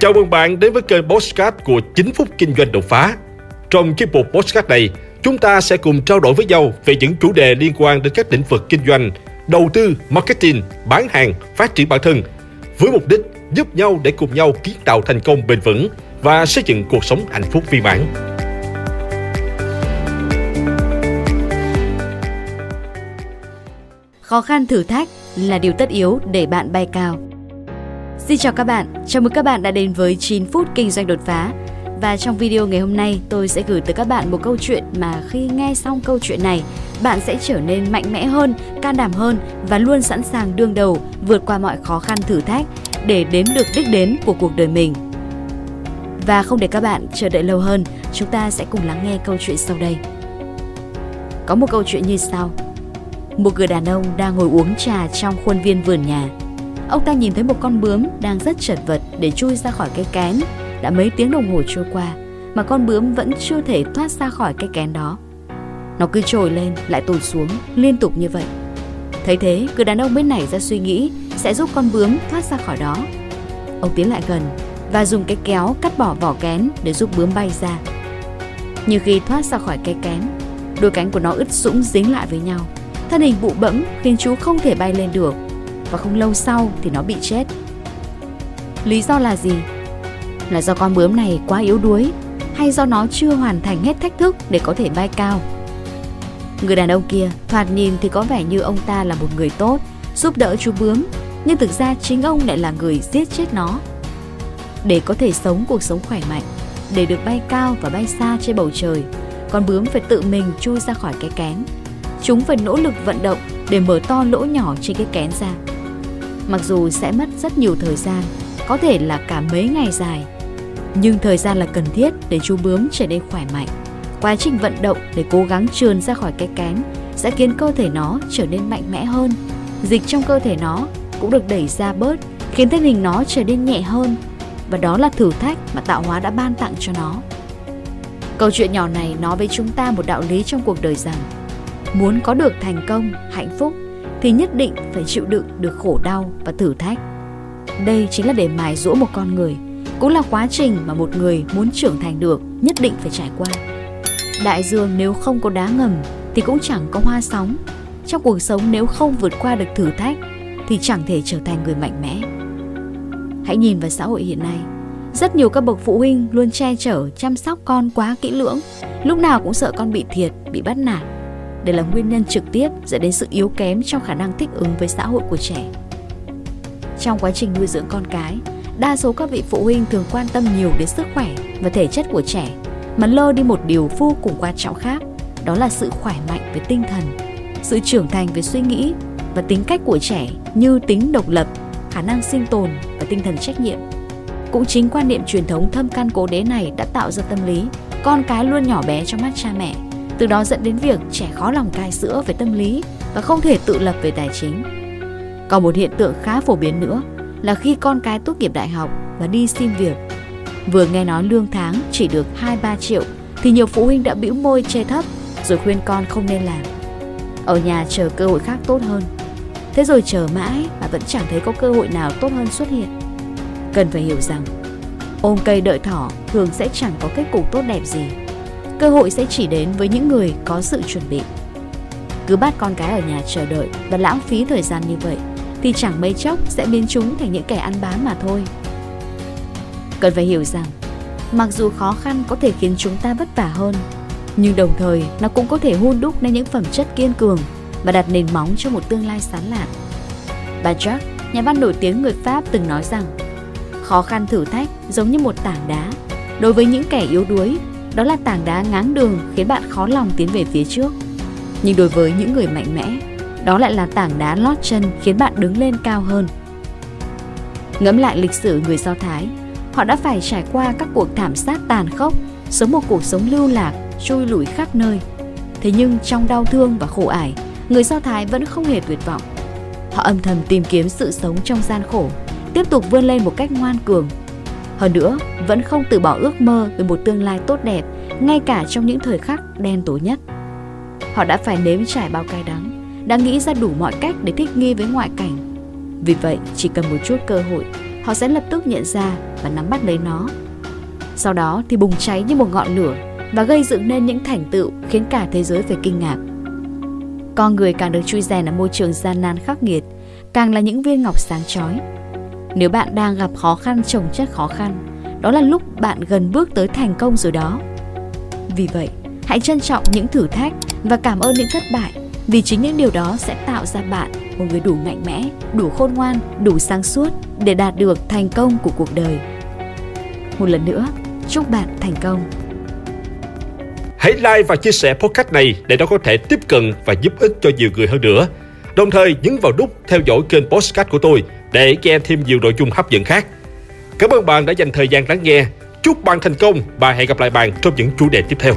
Chào mừng bạn đến với kênh Postcard của 9 phút kinh doanh đột phá. Trong chiếc mục Postcard này, chúng ta sẽ cùng trao đổi với nhau về những chủ đề liên quan đến các lĩnh vực kinh doanh, đầu tư, marketing, bán hàng, phát triển bản thân, với mục đích giúp nhau để cùng nhau kiến tạo thành công bền vững và xây dựng cuộc sống hạnh phúc viên mãn. Khó khăn thử thách là điều tất yếu để bạn bay cao. Xin chào các bạn, chào mừng các bạn đã đến với 9 phút kinh doanh đột phá. Và trong video ngày hôm nay, tôi sẽ gửi tới các bạn một câu chuyện mà khi nghe xong câu chuyện này, bạn sẽ trở nên mạnh mẽ hơn, can đảm hơn và luôn sẵn sàng đương đầu vượt qua mọi khó khăn thử thách để đến được đích đến của cuộc đời mình. Và không để các bạn chờ đợi lâu hơn, chúng ta sẽ cùng lắng nghe câu chuyện sau đây. Có một câu chuyện như sau. Một người đàn ông đang ngồi uống trà trong khuôn viên vườn nhà. Ông ta nhìn thấy một con bướm đang rất chật vật để chui ra khỏi cái kén. Đã mấy tiếng đồng hồ trôi qua mà con bướm vẫn chưa thể thoát ra khỏi cái kén đó. Nó cứ trồi lên lại tụt xuống liên tục như vậy. Thấy thế, người đàn ông mới nảy ra suy nghĩ sẽ giúp con bướm thoát ra khỏi đó. Ông tiến lại gần và dùng cái kéo cắt bỏ vỏ kén để giúp bướm bay ra. Nhưng khi thoát ra khỏi cái kén, đôi cánh của nó ướt sũng dính lại với nhau. Thân hình bụ bẫm khiến chú không thể bay lên được và không lâu sau thì nó bị chết. Lý do là gì? Là do con bướm này quá yếu đuối hay do nó chưa hoàn thành hết thách thức để có thể bay cao? Người đàn ông kia thoạt nhìn thì có vẻ như ông ta là một người tốt, giúp đỡ chú bướm, nhưng thực ra chính ông lại là người giết chết nó. Để có thể sống cuộc sống khỏe mạnh, để được bay cao và bay xa trên bầu trời, con bướm phải tự mình chui ra khỏi cái kén. Chúng phải nỗ lực vận động để mở to lỗ nhỏ trên cái kén ra. Mặc dù sẽ mất rất nhiều thời gian, có thể là cả mấy ngày dài, nhưng thời gian là cần thiết để chú bướm trở nên khỏe mạnh. Quá trình vận động để cố gắng trườn ra khỏi cái kén sẽ khiến cơ thể nó trở nên mạnh mẽ hơn. Dịch trong cơ thể nó cũng được đẩy ra bớt, khiến thân hình nó trở nên nhẹ hơn. Và đó là thử thách mà tạo hóa đã ban tặng cho nó. Câu chuyện nhỏ này nói với chúng ta một đạo lý trong cuộc đời rằng Muốn có được thành công, hạnh phúc thì nhất định phải chịu đựng được khổ đau và thử thách. Đây chính là để mài dũa một con người, cũng là quá trình mà một người muốn trưởng thành được nhất định phải trải qua. Đại dương nếu không có đá ngầm thì cũng chẳng có hoa sóng. Trong cuộc sống nếu không vượt qua được thử thách thì chẳng thể trở thành người mạnh mẽ. Hãy nhìn vào xã hội hiện nay, rất nhiều các bậc phụ huynh luôn che chở, chăm sóc con quá kỹ lưỡng, lúc nào cũng sợ con bị thiệt, bị bắt nạt. Đây là nguyên nhân trực tiếp dẫn đến sự yếu kém trong khả năng thích ứng với xã hội của trẻ. Trong quá trình nuôi dưỡng con cái, đa số các vị phụ huynh thường quan tâm nhiều đến sức khỏe và thể chất của trẻ mà lơ đi một điều vô cùng quan trọng khác, đó là sự khỏe mạnh về tinh thần, sự trưởng thành về suy nghĩ và tính cách của trẻ như tính độc lập, khả năng sinh tồn và tinh thần trách nhiệm. Cũng chính quan niệm truyền thống thâm căn cố đế này đã tạo ra tâm lý con cái luôn nhỏ bé trong mắt cha mẹ, từ đó dẫn đến việc trẻ khó lòng cai sữa về tâm lý và không thể tự lập về tài chính. Còn một hiện tượng khá phổ biến nữa là khi con cái tốt nghiệp đại học và đi xin việc Vừa nghe nói lương tháng chỉ được 2-3 triệu thì nhiều phụ huynh đã bĩu môi chê thấp rồi khuyên con không nên làm. Ở nhà chờ cơ hội khác tốt hơn. Thế rồi chờ mãi mà vẫn chẳng thấy có cơ hội nào tốt hơn xuất hiện. Cần phải hiểu rằng, ôm cây đợi thỏ thường sẽ chẳng có kết cục tốt đẹp gì. Cơ hội sẽ chỉ đến với những người có sự chuẩn bị. Cứ bắt con cái ở nhà chờ đợi và lãng phí thời gian như vậy thì chẳng mấy chốc sẽ biến chúng thành những kẻ ăn bám mà thôi. Cần phải hiểu rằng, mặc dù khó khăn có thể khiến chúng ta vất vả hơn, nhưng đồng thời nó cũng có thể hun đúc nên những phẩm chất kiên cường và đặt nền móng cho một tương lai sáng lạn. Bà Jacques, nhà văn nổi tiếng người Pháp từng nói rằng, khó khăn thử thách giống như một tảng đá. Đối với những kẻ yếu đuối, đó là tảng đá ngáng đường khiến bạn khó lòng tiến về phía trước. Nhưng đối với những người mạnh mẽ, đó lại là tảng đá lót chân khiến bạn đứng lên cao hơn. Ngẫm lại lịch sử người Do Thái, Họ đã phải trải qua các cuộc thảm sát tàn khốc, sống một cuộc sống lưu lạc, trôi lủi khắp nơi. Thế nhưng trong đau thương và khổ ải, người Do Thái vẫn không hề tuyệt vọng. Họ âm thầm tìm kiếm sự sống trong gian khổ, tiếp tục vươn lên một cách ngoan cường. Hơn nữa, vẫn không từ bỏ ước mơ về một tương lai tốt đẹp, ngay cả trong những thời khắc đen tối nhất. Họ đã phải nếm trải bao cay đắng, đã nghĩ ra đủ mọi cách để thích nghi với ngoại cảnh. Vì vậy, chỉ cần một chút cơ hội, họ sẽ lập tức nhận ra và nắm bắt lấy nó. Sau đó thì bùng cháy như một ngọn lửa và gây dựng nên những thành tựu khiến cả thế giới phải kinh ngạc. Con người càng được chui rèn ở môi trường gian nan khắc nghiệt, càng là những viên ngọc sáng chói. Nếu bạn đang gặp khó khăn trồng chất khó khăn, đó là lúc bạn gần bước tới thành công rồi đó. Vì vậy, hãy trân trọng những thử thách và cảm ơn những thất bại vì chính những điều đó sẽ tạo ra bạn một người đủ mạnh mẽ, đủ khôn ngoan, đủ sáng suốt để đạt được thành công của cuộc đời. Một lần nữa, chúc bạn thành công. Hãy like và chia sẻ podcast này để nó có thể tiếp cận và giúp ích cho nhiều người hơn nữa. Đồng thời nhấn vào nút theo dõi kênh podcast của tôi để nghe thêm nhiều nội dung hấp dẫn khác. Cảm ơn bạn đã dành thời gian lắng nghe. Chúc bạn thành công và hẹn gặp lại bạn trong những chủ đề tiếp theo.